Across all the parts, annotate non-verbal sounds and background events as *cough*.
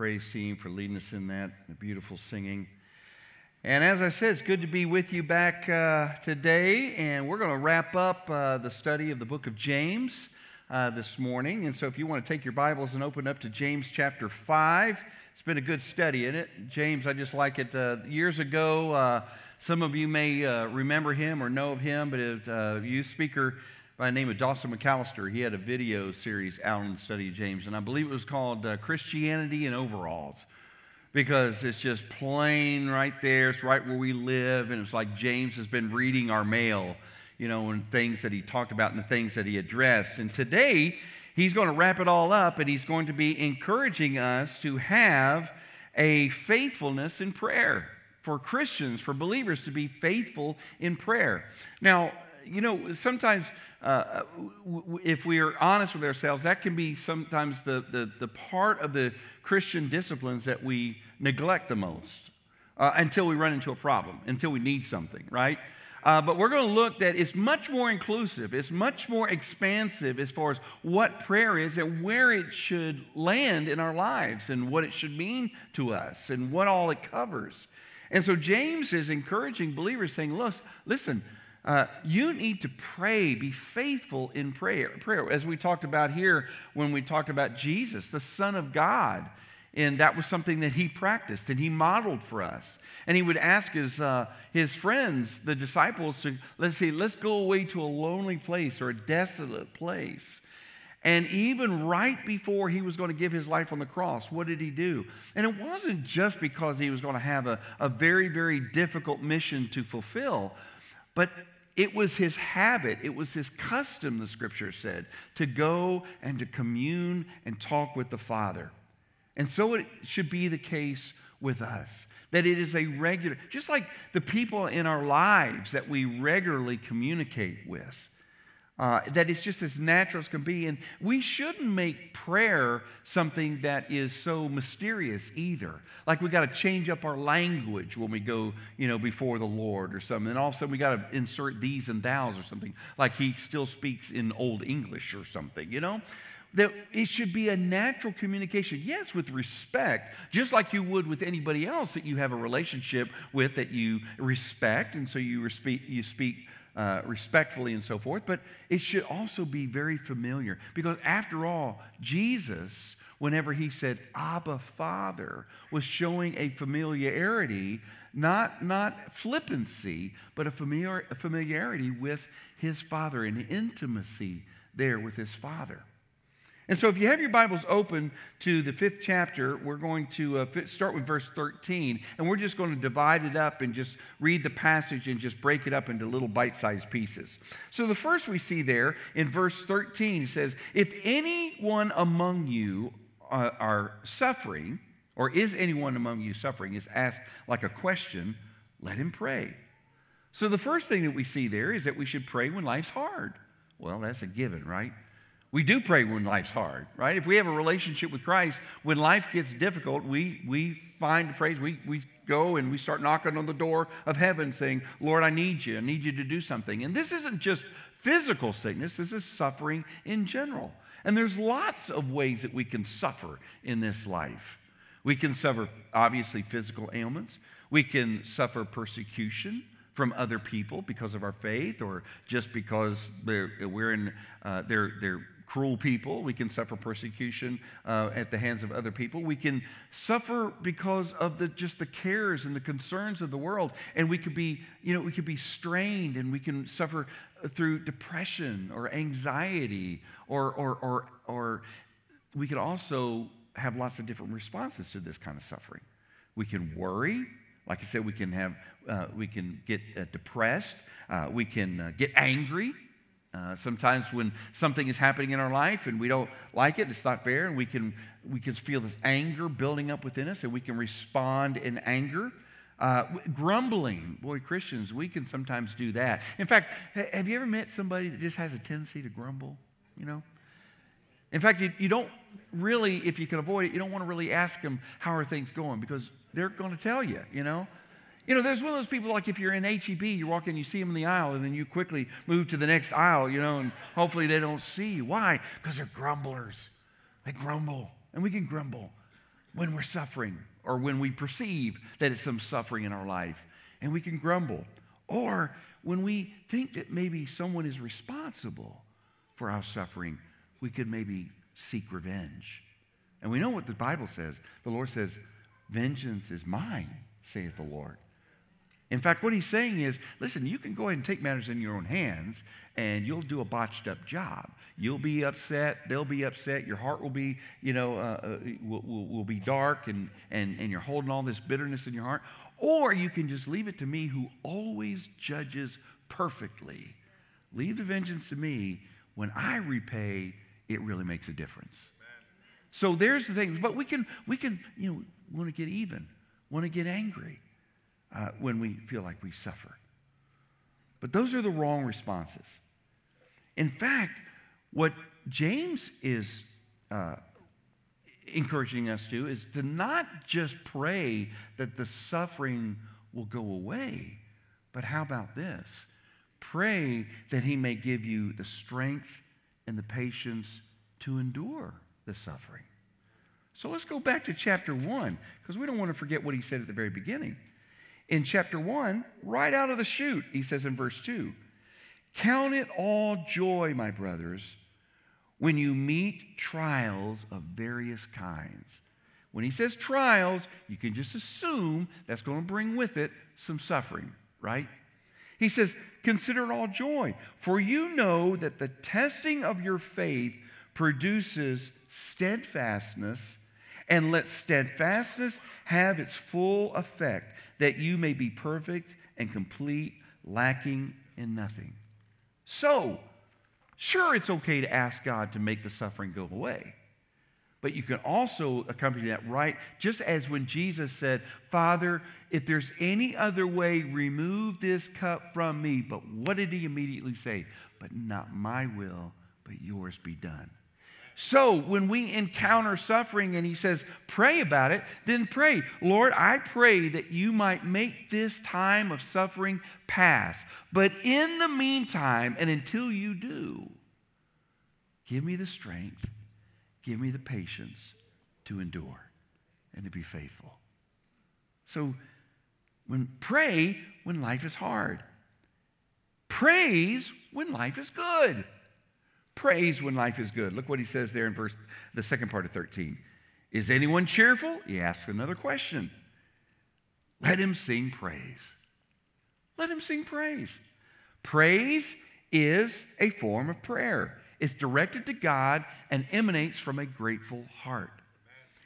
praise team, for leading us in that the beautiful singing. And as I said, it's good to be with you back uh, today. And we're going to wrap up uh, the study of the book of James uh, this morning. And so, if you want to take your Bibles and open up to James chapter 5, it's been a good study in it. James, I just like it. Uh, years ago, uh, some of you may remember him or know of him, but a youth speaker by the name of Dawson McAllister. He had a video series out on the study of James, and I believe it was called uh, Christianity in Overalls because it's just plain right there. It's right where we live, and it's like James has been reading our mail, you know, and things that he talked about and the things that he addressed. And today, he's going to wrap it all up, and he's going to be encouraging us to have a faithfulness in prayer for Christians, for believers to be faithful in prayer. Now, you know, sometimes uh, if we are honest with ourselves, that can be sometimes the, the, the part of the Christian disciplines that we neglect the most uh, until we run into a problem, until we need something, right? Uh, but we're going to look that it's much more inclusive, it's much more expansive as far as what prayer is and where it should land in our lives and what it should mean to us and what all it covers. And so James is encouraging believers saying, Look, listen, uh, you need to pray, be faithful in prayer. Prayer, as we talked about here when we talked about Jesus, the Son of God, and that was something that he practiced and he modeled for us. And he would ask his uh, his friends, the disciples, to let's say, let's go away to a lonely place or a desolate place. And even right before he was going to give his life on the cross, what did he do? And it wasn't just because he was going to have a, a very, very difficult mission to fulfill, but it was his habit, it was his custom, the scripture said, to go and to commune and talk with the Father. And so it should be the case with us. That it is a regular, just like the people in our lives that we regularly communicate with uh, that it's just as natural as can be. And we shouldn't make prayer something that is so mysterious either. Like we got to change up our language when we go, you know, before the Lord or something. And all of a sudden we got to insert these and thous or something. Like he still speaks in Old English or something, you know? That it should be a natural communication. Yes, with respect, just like you would with anybody else that you have a relationship with that you respect. And so you, respe- you speak uh, respectfully and so forth, but it should also be very familiar because, after all, Jesus, whenever he said Abba Father, was showing a familiarity, not, not flippancy, but a, familiar, a familiarity with his Father, an intimacy there with his Father. And so, if you have your Bibles open to the fifth chapter, we're going to uh, start with verse 13, and we're just going to divide it up and just read the passage and just break it up into little bite sized pieces. So, the first we see there in verse 13 says, If anyone among you uh, are suffering, or is anyone among you suffering, is asked like a question, let him pray. So, the first thing that we see there is that we should pray when life's hard. Well, that's a given, right? We do pray when life's hard, right? If we have a relationship with Christ, when life gets difficult, we, we find praise. We, we go and we start knocking on the door of heaven saying, Lord, I need you. I need you to do something. And this isn't just physical sickness, this is suffering in general. And there's lots of ways that we can suffer in this life. We can suffer, obviously, physical ailments. We can suffer persecution from other people because of our faith or just because we're in, uh, they're, they're cruel people. We can suffer persecution uh, at the hands of other people. We can suffer because of the, just the cares and the concerns of the world. And we could be, you know, we could be strained and we can suffer through depression or anxiety or, or, or, or we could also have lots of different responses to this kind of suffering. We can worry. Like I said, we can have, uh, we can get uh, depressed. Uh, we can uh, get angry. Uh, sometimes when something is happening in our life and we don't like it, it's not fair, and we can, we can feel this anger building up within us and we can respond in anger. Uh, grumbling, boy, Christians, we can sometimes do that. In fact, have you ever met somebody that just has a tendency to grumble? You know? In fact, you, you don't really, if you can avoid it, you don't want to really ask them, how are things going? Because they're going to tell you, you know? You know, there's one of those people like if you're in HEB, you walk in, you see them in the aisle, and then you quickly move to the next aisle, you know, and hopefully they don't see you. Why? Because they're grumblers. They grumble, and we can grumble when we're suffering or when we perceive that it's some suffering in our life, and we can grumble. Or when we think that maybe someone is responsible for our suffering, we could maybe seek revenge. And we know what the Bible says. The Lord says, Vengeance is mine, saith the Lord. In fact, what he's saying is listen, you can go ahead and take matters in your own hands and you'll do a botched up job. You'll be upset, they'll be upset, your heart will be, you know, uh, uh, will, will, will be dark and, and, and you're holding all this bitterness in your heart. Or you can just leave it to me who always judges perfectly. Leave the vengeance to me. When I repay, it really makes a difference. So there's the thing. But we can, we can, you know, want to get even, want to get angry uh, when we feel like we suffer. But those are the wrong responses. In fact, what James is uh, encouraging us to is to not just pray that the suffering will go away, but how about this? Pray that he may give you the strength and the patience to endure the suffering. So let's go back to chapter 1 because we don't want to forget what he said at the very beginning. In chapter 1, right out of the chute, he says in verse 2 Count it all joy, my brothers, when you meet trials of various kinds. When he says trials, you can just assume that's going to bring with it some suffering, right? He says, Consider it all joy, for you know that the testing of your faith produces steadfastness, and let steadfastness have its full effect that you may be perfect and complete, lacking in nothing. So, sure, it's okay to ask God to make the suffering go away. But you can also accompany that right, just as when Jesus said, Father, if there's any other way, remove this cup from me. But what did he immediately say? But not my will, but yours be done. So when we encounter suffering and he says, pray about it, then pray, Lord, I pray that you might make this time of suffering pass. But in the meantime, and until you do, give me the strength, give me the patience to endure and to be faithful. So when pray when life is hard. Praise when life is good. Praise when life is good. Look what he says there in verse the second part of 13. Is anyone cheerful? He asks another question. Let him sing praise. Let him sing praise. Praise is a form of prayer. It's directed to God and emanates from a grateful heart.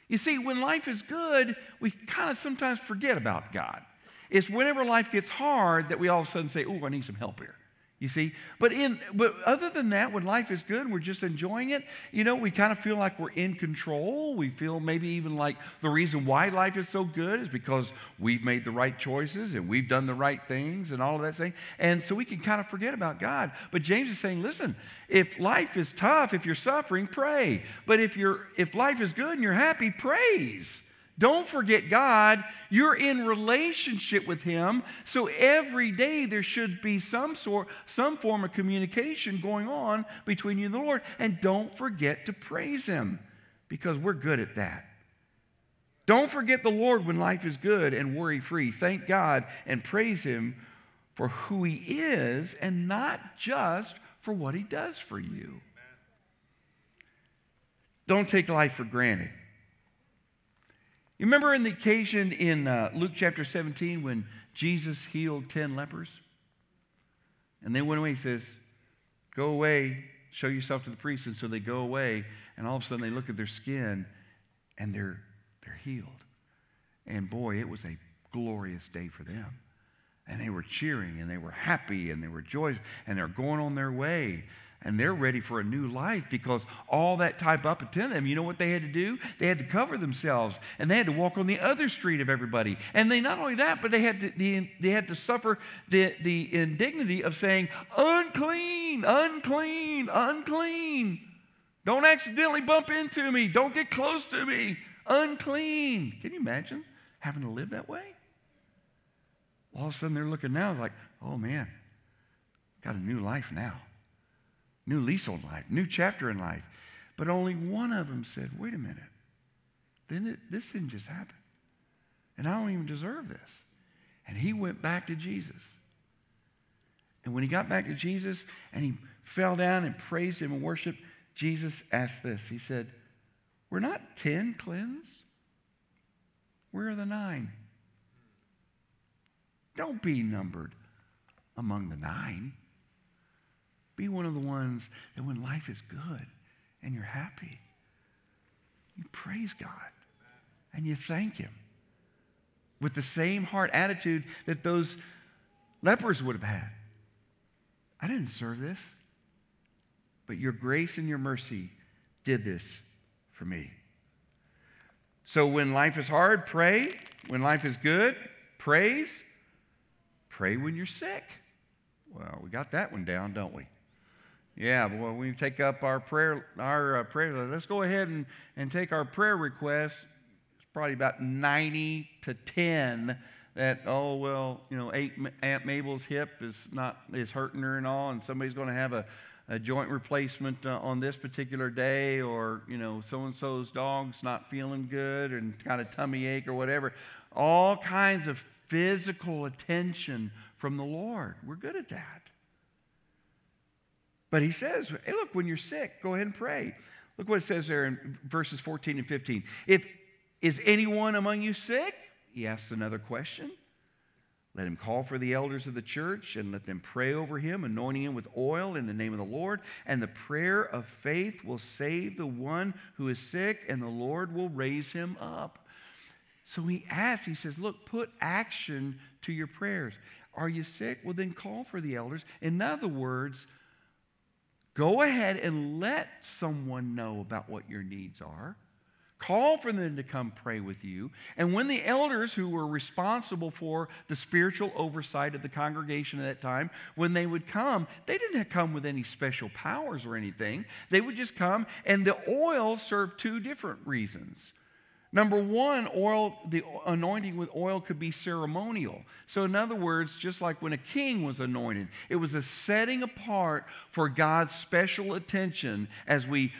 You see, when life is good, we kind of sometimes forget about God. It's whenever life gets hard that we all of a sudden say, Oh, I need some help here. You see? But in but other than that, when life is good and we're just enjoying it, you know, we kind of feel like we're in control. We feel maybe even like the reason why life is so good is because we've made the right choices and we've done the right things and all of that thing. And so we can kind of forget about God. But James is saying, listen, if life is tough, if you're suffering, pray. But if you're if life is good and you're happy, praise. Don't forget God. You're in relationship with Him. So every day there should be some sort, some form of communication going on between you and the Lord. And don't forget to praise Him because we're good at that. Don't forget the Lord when life is good and worry free. Thank God and praise Him for who He is and not just for what He does for you. Don't take life for granted. You remember in the occasion in uh, Luke chapter 17 when Jesus healed 10 lepers? And they went away. He says, Go away, show yourself to the priest. And so they go away, and all of a sudden they look at their skin and they're, they're healed. And boy, it was a glorious day for them. And they were cheering and they were happy and they were joyous and they're going on their way and they're ready for a new life because all that type up to them, you know what they had to do? They had to cover themselves and they had to walk on the other street of everybody. And they not only that, but they had to, the, they had to suffer the, the indignity of saying, unclean, unclean, unclean. Don't accidentally bump into me. Don't get close to me. Unclean. Can you imagine having to live that way? All of a sudden they're looking now like, oh man, got a new life now new lease on life, new chapter in life. But only one of them said, wait a minute. Then it, this didn't just happen. And I don't even deserve this. And he went back to Jesus. And when he got back to Jesus and he fell down and praised him and worshiped, Jesus asked this. He said, We're not 10 cleansed. Where are the nine? Don't be numbered among the nine. Be one of the ones that when life is good and you're happy, you praise God and you thank Him with the same heart attitude that those lepers would have had. I didn't serve this, but your grace and your mercy did this for me. So when life is hard, pray. When life is good, praise. Pray when you're sick. Well, we got that one down, don't we? Yeah, well, we take up our prayer, our uh, prayer. Let's go ahead and, and take our prayer requests. It's probably about 90 to 10 that, oh, well, you know, Aunt Mabel's hip is not, is hurting her and all, and somebody's going to have a, a joint replacement uh, on this particular day, or, you know, so and so's dog's not feeling good and got a tummy ache or whatever. All kinds of physical attention from the Lord. We're good at that. But he says, hey, look, when you're sick, go ahead and pray. Look what it says there in verses 14 and 15. If is anyone among you sick? He asks another question. Let him call for the elders of the church and let them pray over him, anointing him with oil in the name of the Lord. And the prayer of faith will save the one who is sick, and the Lord will raise him up. So he asks, he says, Look, put action to your prayers. Are you sick? Well, then call for the elders. In other words, Go ahead and let someone know about what your needs are. Call for them to come pray with you. And when the elders who were responsible for the spiritual oversight of the congregation at that time, when they would come, they didn't come with any special powers or anything. They would just come, and the oil served two different reasons. Number one, oil, the anointing with oil could be ceremonial. So, in other words, just like when a king was anointed, it was a setting apart for God's special attention as we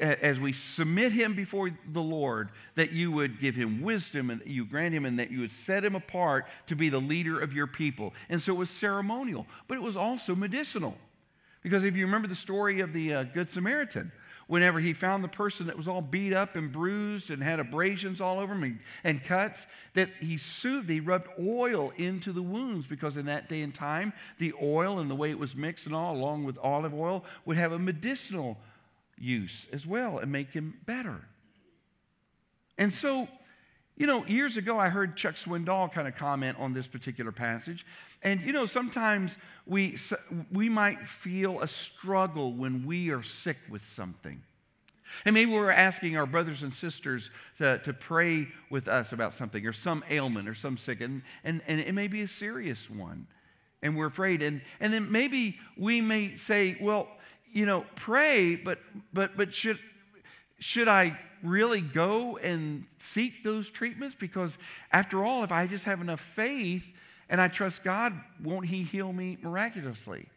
as we submit him before the Lord, that you would give him wisdom and that you grant him and that you would set him apart to be the leader of your people. And so it was ceremonial, but it was also medicinal. Because if you remember the story of the uh, Good Samaritan, whenever he found the person that was all beat up and bruised and had abrasions all over him and, and cuts, that he soothed, he rubbed oil into the wounds because in that day and time, the oil and the way it was mixed and all, along with olive oil, would have a medicinal use as well and make him better. And so, you know, years ago I heard Chuck Swindoll kind of comment on this particular passage. And, you know, sometimes we, we might feel a struggle when we are sick with something. And maybe we're asking our brothers and sisters to, to pray with us about something or some ailment or some sick, and, and, and it may be a serious one. And we're afraid. And, and then maybe we may say, well, you know, pray, but, but, but should, should I really go and seek those treatments? Because after all, if I just have enough faith, and I trust God, won't He heal me miraculously?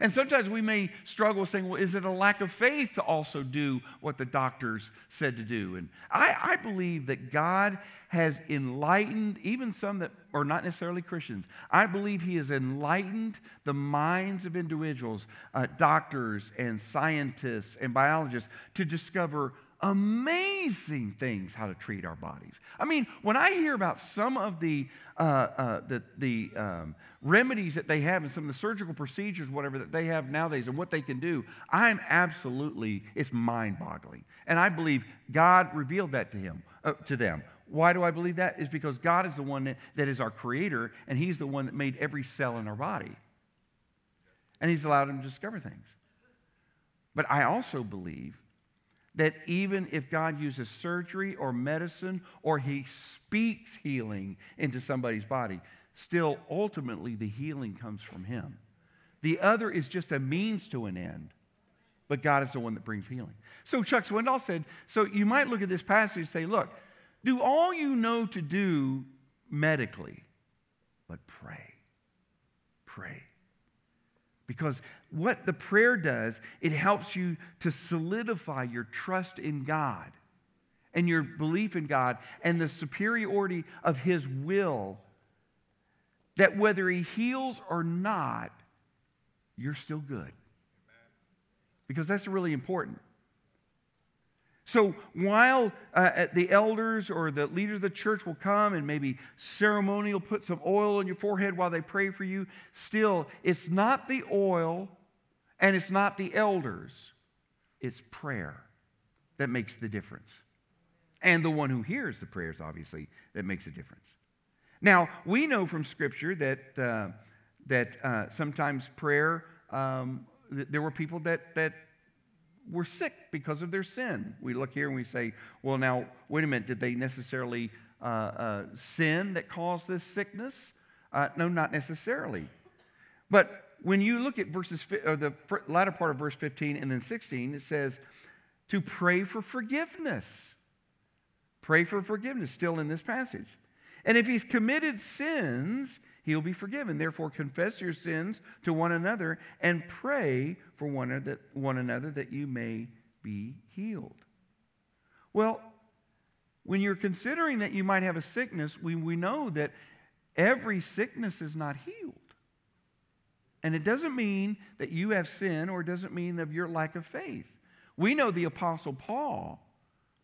And sometimes we may struggle saying, well, is it a lack of faith to also do what the doctors said to do? And I, I believe that God has enlightened even some that are not necessarily Christians. I believe He has enlightened the minds of individuals, uh, doctors and scientists and biologists, to discover amazing things how to treat our bodies. I mean, when I hear about some of the, uh, uh, the, the um, remedies that they have and some of the surgical procedures, whatever that they have nowadays and what they can do, I'm absolutely, it's mind boggling. And I believe God revealed that to, him, uh, to them. Why do I believe that? Is because God is the one that, that is our creator and He's the one that made every cell in our body. And He's allowed him to discover things. But I also believe that even if God uses surgery or medicine or he speaks healing into somebody's body, still ultimately the healing comes from him. The other is just a means to an end, but God is the one that brings healing. So Chuck Swindoll said, so you might look at this passage and say, look, do all you know to do medically, but pray. Pray. Because what the prayer does, it helps you to solidify your trust in God and your belief in God and the superiority of His will. That whether He heals or not, you're still good. Because that's really important. So while uh, the elders or the leaders of the church will come and maybe ceremonial put some oil on your forehead while they pray for you, still, it's not the oil and it's not the elders, it's prayer that makes the difference. And the one who hears the prayers, obviously, that makes a difference. Now, we know from Scripture that, uh, that uh, sometimes prayer, um, th- there were people that, that were sick because of their sin. We look here and we say, well, now, wait a minute, did they necessarily uh, uh, sin that caused this sickness? Uh, no, not necessarily. But when you look at verses, or the latter part of verse 15 and then 16, it says to pray for forgiveness. Pray for forgiveness, still in this passage. And if he's committed sins, he'll be forgiven. Therefore, confess your sins to one another and pray for one another, one another that you may be healed. Well, when you're considering that you might have a sickness, we, we know that every sickness is not healed. And it doesn't mean that you have sin or it doesn't mean of your lack of faith. We know the Apostle Paul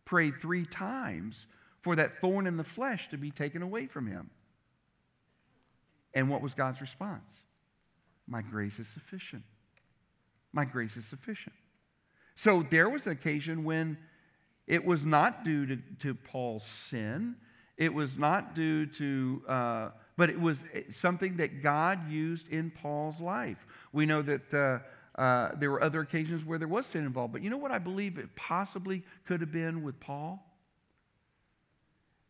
prayed three times for that thorn in the flesh to be taken away from him. And what was God's response? My grace is sufficient. My grace is sufficient. So there was an occasion when it was not due to, to Paul's sin. It was not due to, uh, but it was something that God used in Paul's life. We know that uh, uh, there were other occasions where there was sin involved, but you know what I believe it possibly could have been with Paul?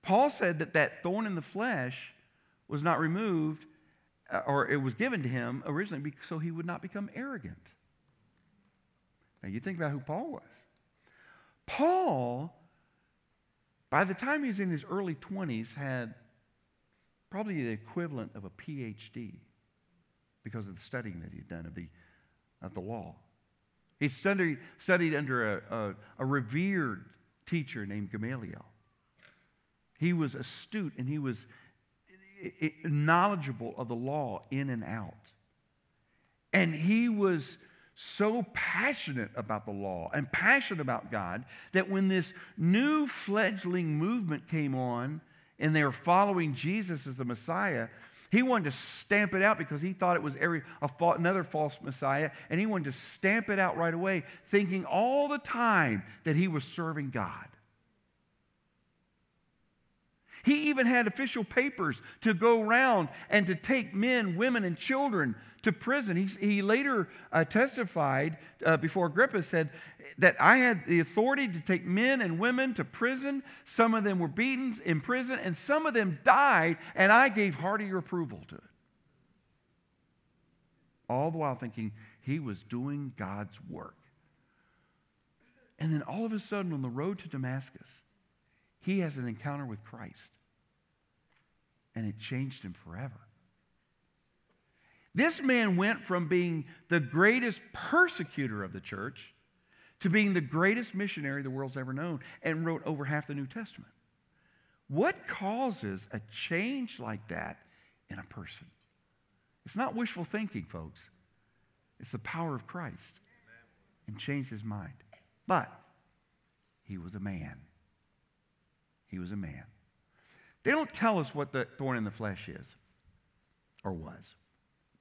Paul said that that thorn in the flesh was not removed, Uh, or it was given to him originally so he would not become arrogant. Now, you think about who Paul was. Paul, by the time he was in his early 20s, had probably the equivalent of a PhD because of the studying that he'd done of the, of the law. He studied, studied under a, a, a revered teacher named Gamaliel. He was astute and he was knowledgeable of the law in and out. And he was so passionate about the law and passionate about God that when this new fledgling movement came on and they were following Jesus as the Messiah, he wanted to stamp it out because he thought it was every, another false Messiah, and he wanted to stamp it out right away, thinking all the time that he was serving God. He even had official papers to go around and to take men, women, and children to prison. He, he later uh, testified uh, before Agrippa, said that I had the authority to take men and women to prison. Some of them were beaten in prison, and some of them died, and I gave hearty approval to it. All the while thinking he was doing God's work. And then all of a sudden, on the road to Damascus, he has an encounter with Christ and it changed him forever. This man went from being the greatest persecutor of the church to being the greatest missionary the world's ever known and wrote over half the New Testament. What causes a change like that in a person? It's not wishful thinking, folks. It's the power of Christ and changed his mind. But he was a man. He was a man. They don't tell us what the thorn in the flesh is or was.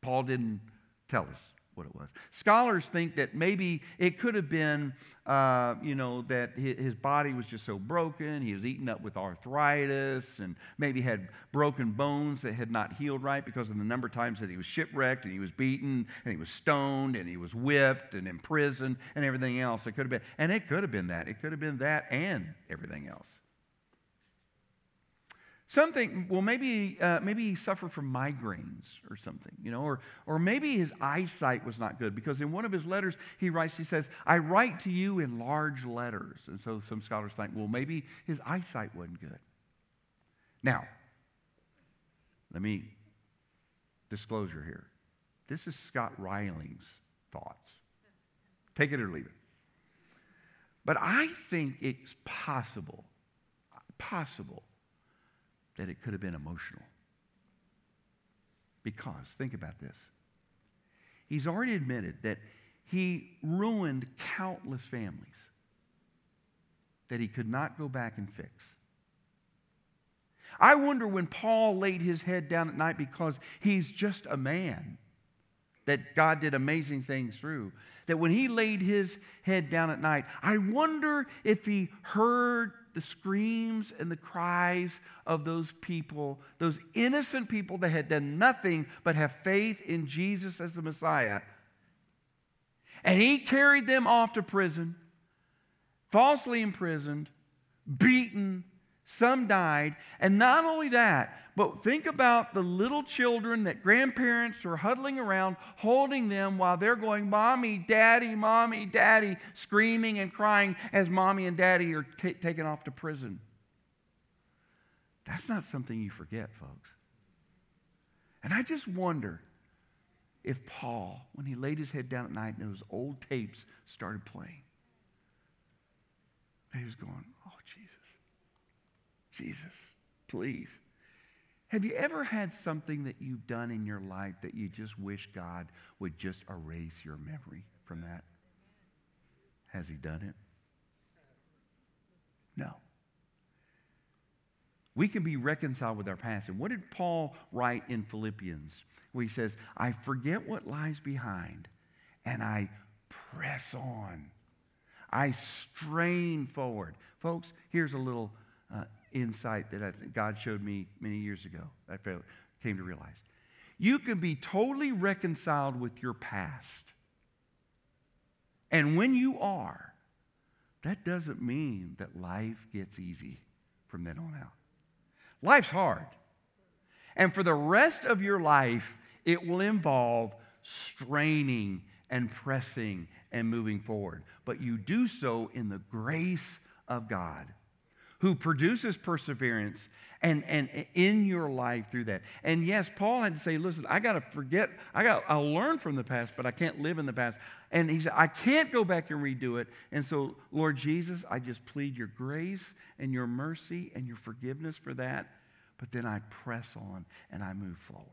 Paul didn't tell us what it was. Scholars think that maybe it could have been, uh, you know, that his body was just so broken. He was eaten up with arthritis and maybe had broken bones that had not healed right because of the number of times that he was shipwrecked and he was beaten and he was stoned and he was whipped and imprisoned and everything else. It could have been, and it could have been that. It could have been that and everything else. Something, well, maybe, uh, maybe he suffered from migraines or something, you know, or, or maybe his eyesight was not good because in one of his letters he writes, he says, I write to you in large letters. And so some scholars think, well, maybe his eyesight wasn't good. Now, let me, disclosure here. This is Scott Riling's thoughts. Take it or leave it. But I think it's possible, possible, that it could have been emotional. Because, think about this. He's already admitted that he ruined countless families that he could not go back and fix. I wonder when Paul laid his head down at night because he's just a man that God did amazing things through. That when he laid his head down at night, I wonder if he heard the screams and the cries of those people, those innocent people that had done nothing but have faith in Jesus as the Messiah. And he carried them off to prison, falsely imprisoned, beaten, some died. And not only that, but think about the little children that grandparents are huddling around, holding them while they're going, Mommy, Daddy, Mommy, Daddy, screaming and crying as Mommy and Daddy are t- taken off to prison. That's not something you forget, folks. And I just wonder if Paul, when he laid his head down at night and those old tapes started playing, he was going, Jesus, please have you ever had something that you've done in your life that you just wish God would just erase your memory from that? Has He done it? No. We can be reconciled with our past. And what did Paul write in Philippians? Where he says, I forget what lies behind and I press on. I strain forward. Folks, here's a little uh, insight that I, God showed me many years ago. I came to realize. You can be totally reconciled with your past. And when you are, that doesn't mean that life gets easy from then on out. Life's hard. And for the rest of your life, it will involve straining and pressing and moving forward. But you do so in the grace of God who produces perseverance and, and in your life through that. And yes, Paul had to say, listen, I got to forget, I got I'll learn from the past, but I can't live in the past. And he said, I can't go back and redo it. And so, Lord Jesus, I just plead your grace and your mercy and your forgiveness for that. But then I press on and I move forward.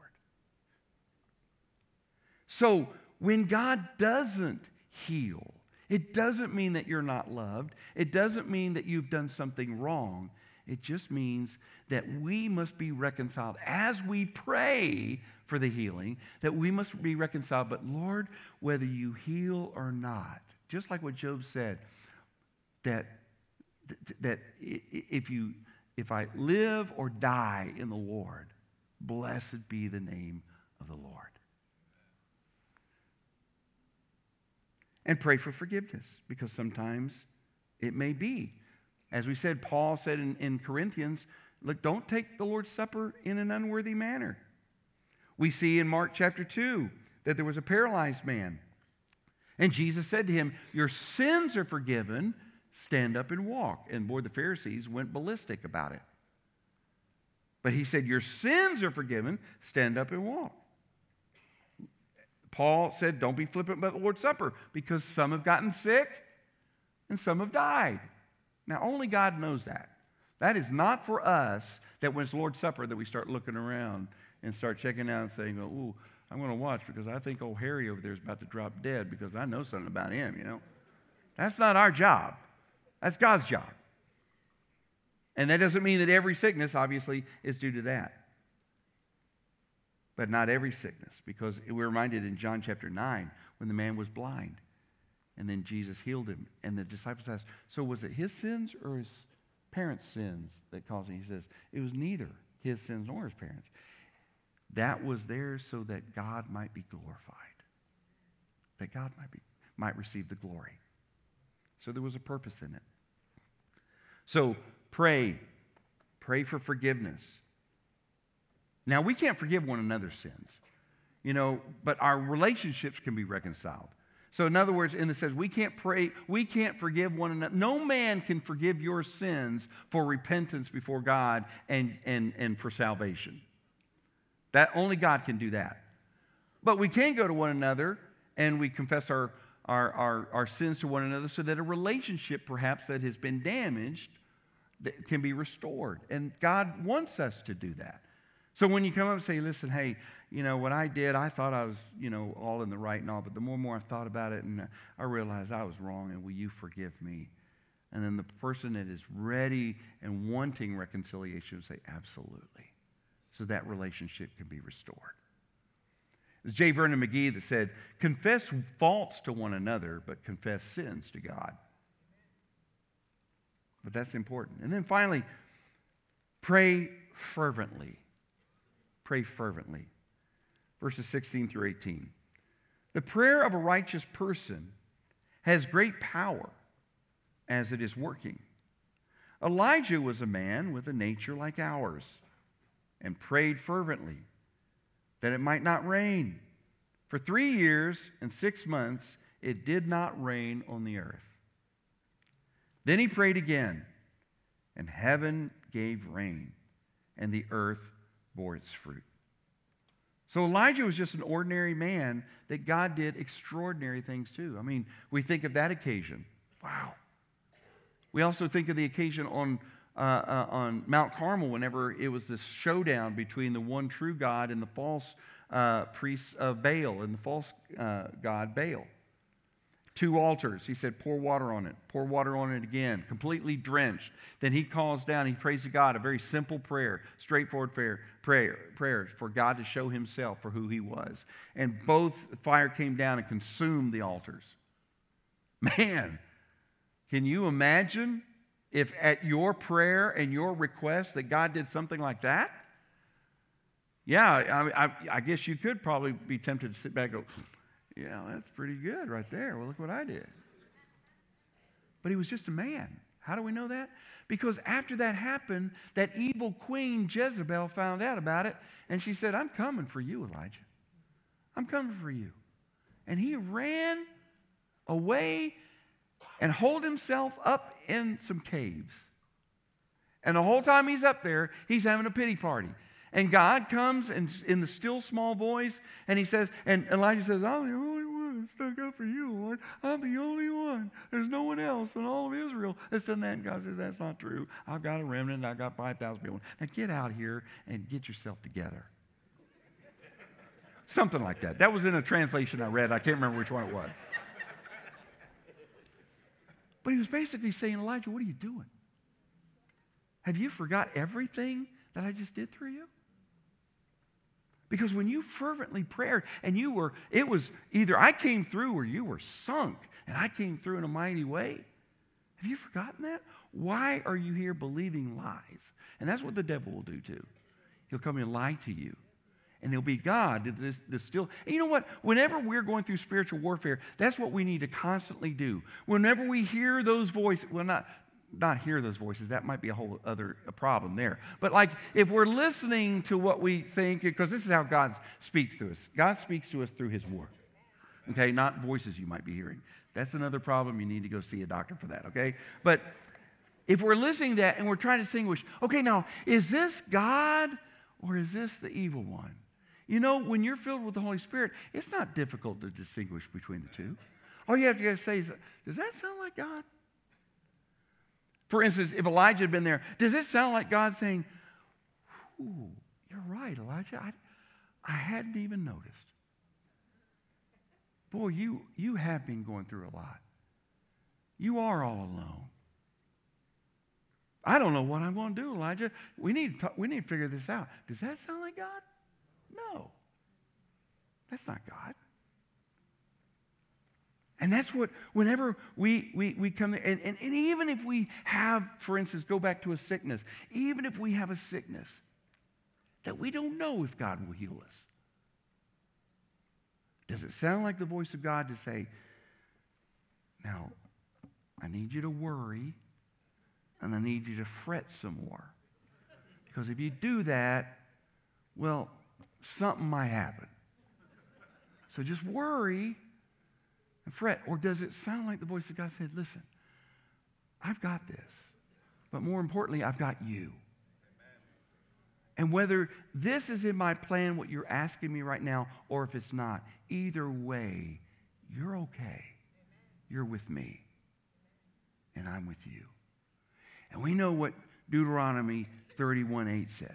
So when God doesn't heal, it doesn't mean that you're not loved. It doesn't mean that you've done something wrong. It just means that we must be reconciled as we pray for the healing, that we must be reconciled. But Lord, whether you heal or not, just like what Job said, that, that if, you, if I live or die in the Lord, blessed be the name of the Lord. And pray for forgiveness because sometimes it may be. As we said, Paul said in, in Corinthians, look, don't take the Lord's Supper in an unworthy manner. We see in Mark chapter 2 that there was a paralyzed man. And Jesus said to him, Your sins are forgiven, stand up and walk. And boy, the Pharisees went ballistic about it. But he said, Your sins are forgiven, stand up and walk. Paul said, Don't be flippant about the Lord's Supper because some have gotten sick and some have died. Now, only God knows that. That is not for us that when it's Lord's Supper that we start looking around and start checking out and saying, Ooh, I'm going to watch because I think old Harry over there is about to drop dead because I know something about him, you know? That's not our job. That's God's job. And that doesn't mean that every sickness, obviously, is due to that but not every sickness, because we're reminded in John chapter 9 when the man was blind and then Jesus healed him. And the disciples asked, So was it his sins or his parents' sins that caused it? He says, It was neither his sins nor his parents. That was there so that God might be glorified, that God might, be, might receive the glory. So there was a purpose in it. So pray, pray for forgiveness. Now, we can't forgive one another's sins, you know, but our relationships can be reconciled. So, in other words, in the sense, we can't pray, we can't forgive one another. No man can forgive your sins for repentance before God and, and, and for salvation. That only God can do that. But we can go to one another and we confess our, our, our, our sins to one another so that a relationship perhaps that has been damaged can be restored. And God wants us to do that. So when you come up and say, listen, hey, you know, what I did, I thought I was, you know, all in the right and all, but the more and more I thought about it and I realized I was wrong and will you forgive me? And then the person that is ready and wanting reconciliation will say, absolutely. So that relationship can be restored. It's J. Vernon McGee that said, confess faults to one another, but confess sins to God. But that's important. And then finally, pray fervently. Pray fervently. Verses 16 through 18. The prayer of a righteous person has great power as it is working. Elijah was a man with a nature like ours and prayed fervently that it might not rain. For three years and six months, it did not rain on the earth. Then he prayed again, and heaven gave rain, and the earth bore its fruit. So Elijah was just an ordinary man that God did extraordinary things to. I mean, we think of that occasion. Wow. We also think of the occasion on, uh, uh, on Mount Carmel whenever it was this showdown between the one true God and the false uh, priests of Baal and the false uh, god Baal. Two altars. He said, pour water on it, pour water on it again, completely drenched. Then he calls down, he prays to God, a very simple prayer, straightforward prayer, prayer, prayer for God to show himself for who he was. And both fire came down and consumed the altars. *laughs* Man, can you imagine if at your prayer and your request that God did something like that? Yeah, I, I, I guess you could probably be tempted to sit back and go, yeah, that's pretty good right there. Well, look what I did. But he was just a man. How do we know that? Because after that happened, that evil queen Jezebel found out about it, and she said, I'm coming for you, Elijah. I'm coming for you. And he ran away and holed himself up in some caves. And the whole time he's up there, he's having a pity party. And God comes and in the still small voice, and he says, and Elijah says, I'm the only one that stuck up for you, Lord. I'm the only one. There's no one else in all of Israel that's done that. And God says, That's not true. I've got a remnant, I've got 5,000 people. Now get out here and get yourself together. *laughs* Something like that. That was in a translation I read. I can't remember which one it was. But he was basically saying, Elijah, what are you doing? Have you forgot everything that I just did through you? Because when you fervently prayed and you were, it was either I came through or you were sunk and I came through in a mighty way. Have you forgotten that? Why are you here believing lies? And that's what the devil will do too. He'll come and lie to you. And he'll be God this, this still. And you know what? Whenever we're going through spiritual warfare, that's what we need to constantly do. Whenever we hear those voices, well, not not hear those voices. That might be a whole other problem there. But like if we're listening to what we think, because this is how God speaks to us. God speaks to us through His Word. Okay, not voices you might be hearing. That's another problem. You need to go see a doctor for that. Okay, but if we're listening to that and we're trying to distinguish, okay, now is this God or is this the evil one? You know, when you're filled with the Holy Spirit, it's not difficult to distinguish between the two. All you have to say is, does that sound like God? For instance, if Elijah had been there, does this sound like God saying, you're right, Elijah? I, I hadn't even noticed. Boy, you, you have been going through a lot. You are all alone. I don't know what I'm going to do, Elijah. We need, to we need to figure this out. Does that sound like God? No. That's not God. And that's what, whenever we, we, we come there, and, and, and even if we have, for instance, go back to a sickness, even if we have a sickness that we don't know if God will heal us, does it sound like the voice of God to say, now, I need you to worry and I need you to fret some more? Because if you do that, well, something might happen. So just worry and fret? Or does it sound like the voice of God said, Listen, I've got this. But more importantly, I've got you. And whether this is in my plan, what you're asking me right now, or if it's not, either way, you're okay. You're with me, and I'm with you. And we know what Deuteronomy 31 8 says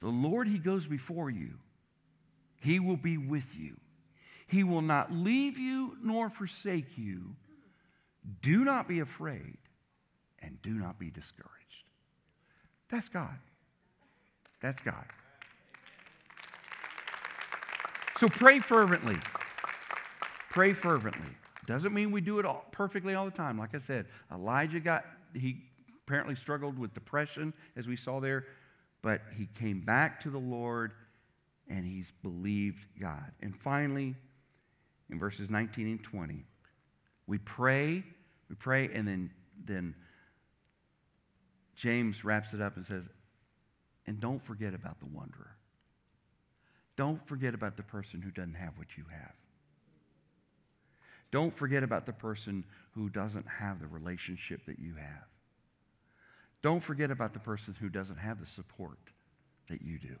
The Lord, He goes before you, He will be with you. He will not leave you nor forsake you. Do not be afraid and do not be discouraged. That's God. That's God. So pray fervently. Pray fervently. Doesn't mean we do it all perfectly all the time. Like I said, Elijah got, he apparently struggled with depression, as we saw there, but he came back to the Lord and he's believed God. And finally, in verses 19 and 20, we pray, we pray, and then, then James wraps it up and says, and don't forget about the wanderer. Don't forget about the person who doesn't have what you have. Don't forget about the person who doesn't have the relationship that you have. Don't forget about the person who doesn't have the support that you do.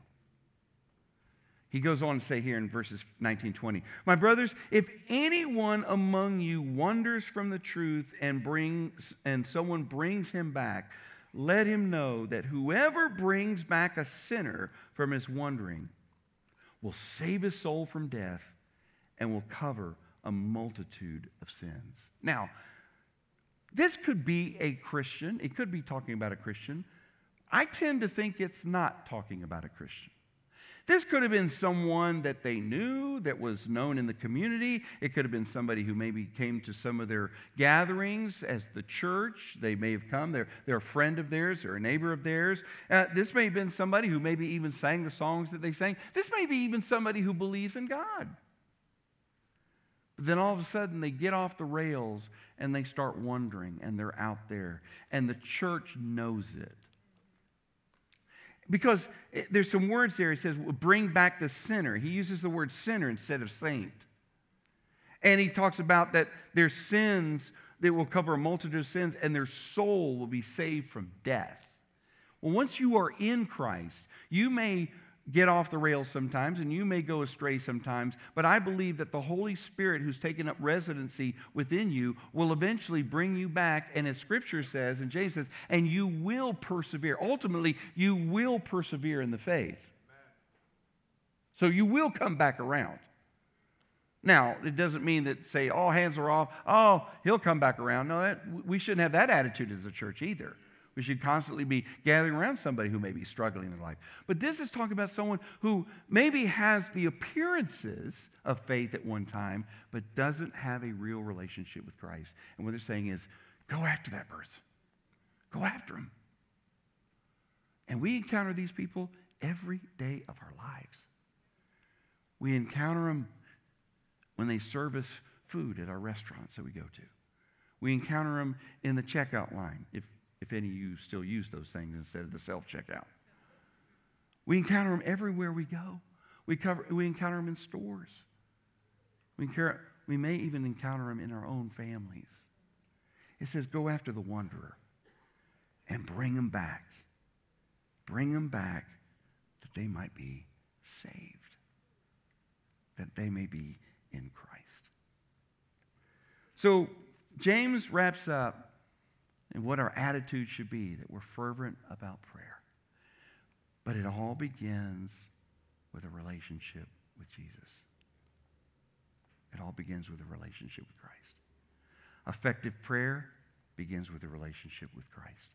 He goes on to say here in verses 19 20, My brothers, if anyone among you wanders from the truth and brings and someone brings him back, let him know that whoever brings back a sinner from his wandering will save his soul from death and will cover a multitude of sins. Now, this could be a Christian, it could be talking about a Christian. I tend to think it's not talking about a Christian. This could have been someone that they knew that was known in the community. It could have been somebody who maybe came to some of their gatherings as the church. They may have come. They're, they're a friend of theirs or a neighbor of theirs. Uh, this may have been somebody who maybe even sang the songs that they sang. This may be even somebody who believes in God. But then all of a sudden they get off the rails and they start wondering and they're out there. And the church knows it. Because there's some words there. He says, bring back the sinner. He uses the word sinner instead of saint. And he talks about that their sins, that will cover a multitude of sins, and their soul will be saved from death. Well, once you are in Christ, you may get off the rails sometimes and you may go astray sometimes, but I believe that the Holy Spirit who's taken up residency within you will eventually bring you back. And as Scripture says, and James says, and you will persevere. Ultimately, you will persevere in the faith. So you will come back around. Now, it doesn't mean that, say, all hands are off, oh, he'll come back around. No, that, we shouldn't have that attitude as a church either. We should constantly be gathering around somebody who may be struggling in life. But this is talking about someone who maybe has the appearances of faith at one time, but doesn't have a real relationship with Christ. And what they're saying is, go after that person, go after him. And we encounter these people every day of our lives. We encounter them when they serve us food at our restaurants that we go to. We encounter them in the checkout line. If if any of you still use those things instead of the self checkout. We encounter them everywhere we go. We, cover, we encounter them in stores. We, encounter, we may even encounter them in our own families. It says, Go after the wanderer and bring them back. Bring them back that they might be saved, that they may be in Christ. So, James wraps up and what our attitude should be that we're fervent about prayer. But it all begins with a relationship with Jesus. It all begins with a relationship with Christ. Effective prayer begins with a relationship with Christ.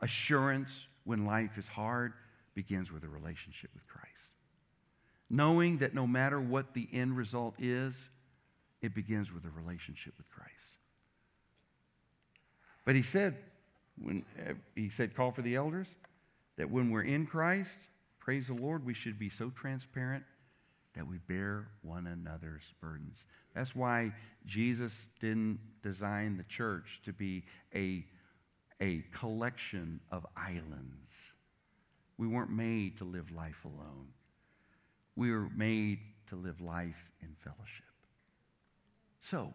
Assurance when life is hard begins with a relationship with Christ. Knowing that no matter what the end result is, it begins with a relationship with Christ. But he said, when uh, he said, call for the elders, that when we're in Christ, praise the Lord, we should be so transparent that we bear one another's burdens. That's why Jesus didn't design the church to be a, a collection of islands. We weren't made to live life alone. We were made to live life in fellowship. So,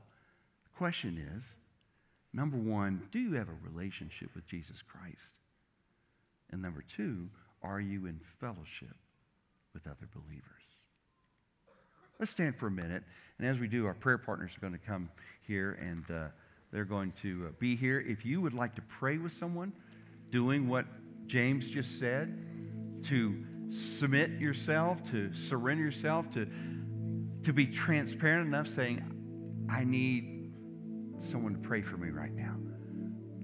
the question is Number one, do you have a relationship with Jesus Christ? And number two, are you in fellowship with other believers? Let's stand for a minute. And as we do, our prayer partners are going to come here and uh, they're going to uh, be here. If you would like to pray with someone, doing what James just said, to submit yourself, to surrender yourself, to, to be transparent enough, saying, I need someone to pray for me right now.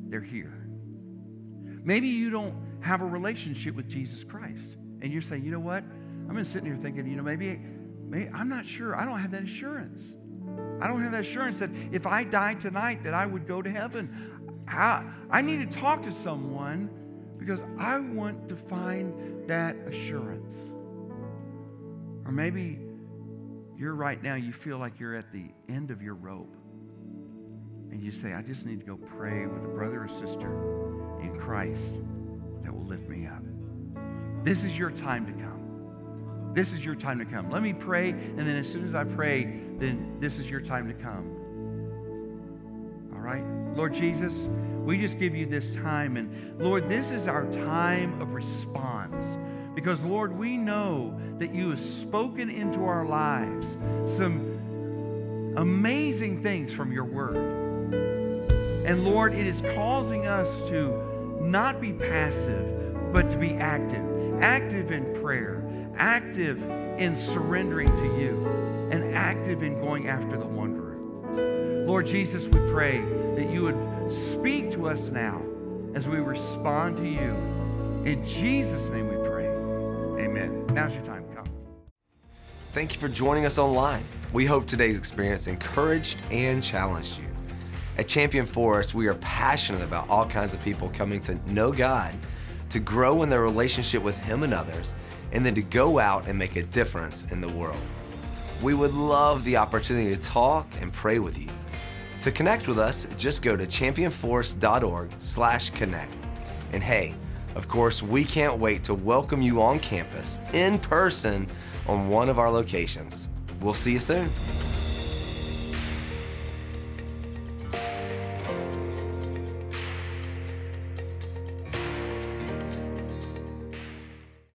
They're here. Maybe you don't have a relationship with Jesus Christ, and you're saying, you know what? I've been sitting here thinking, you know, maybe, maybe I'm not sure. I don't have that assurance. I don't have that assurance that if I die tonight, that I would go to heaven. I, I need to talk to someone because I want to find that assurance. Or maybe you're right now, you feel like you're at the end of your rope. And you say, I just need to go pray with a brother or sister in Christ that will lift me up. This is your time to come. This is your time to come. Let me pray, and then as soon as I pray, then this is your time to come. All right? Lord Jesus, we just give you this time. And Lord, this is our time of response. Because, Lord, we know that you have spoken into our lives some amazing things from your word. And, Lord, it is causing us to not be passive, but to be active. Active in prayer, active in surrendering to you, and active in going after the wanderer. Lord Jesus, we pray that you would speak to us now as we respond to you. In Jesus' name we pray. Amen. Now's your time. Come. Thank you for joining us online. We hope today's experience encouraged and challenged you. At Champion Forest, we are passionate about all kinds of people coming to know God, to grow in their relationship with Him and others, and then to go out and make a difference in the world. We would love the opportunity to talk and pray with you. To connect with us, just go to championforest.org/connect. And hey, of course, we can't wait to welcome you on campus in person on one of our locations. We'll see you soon.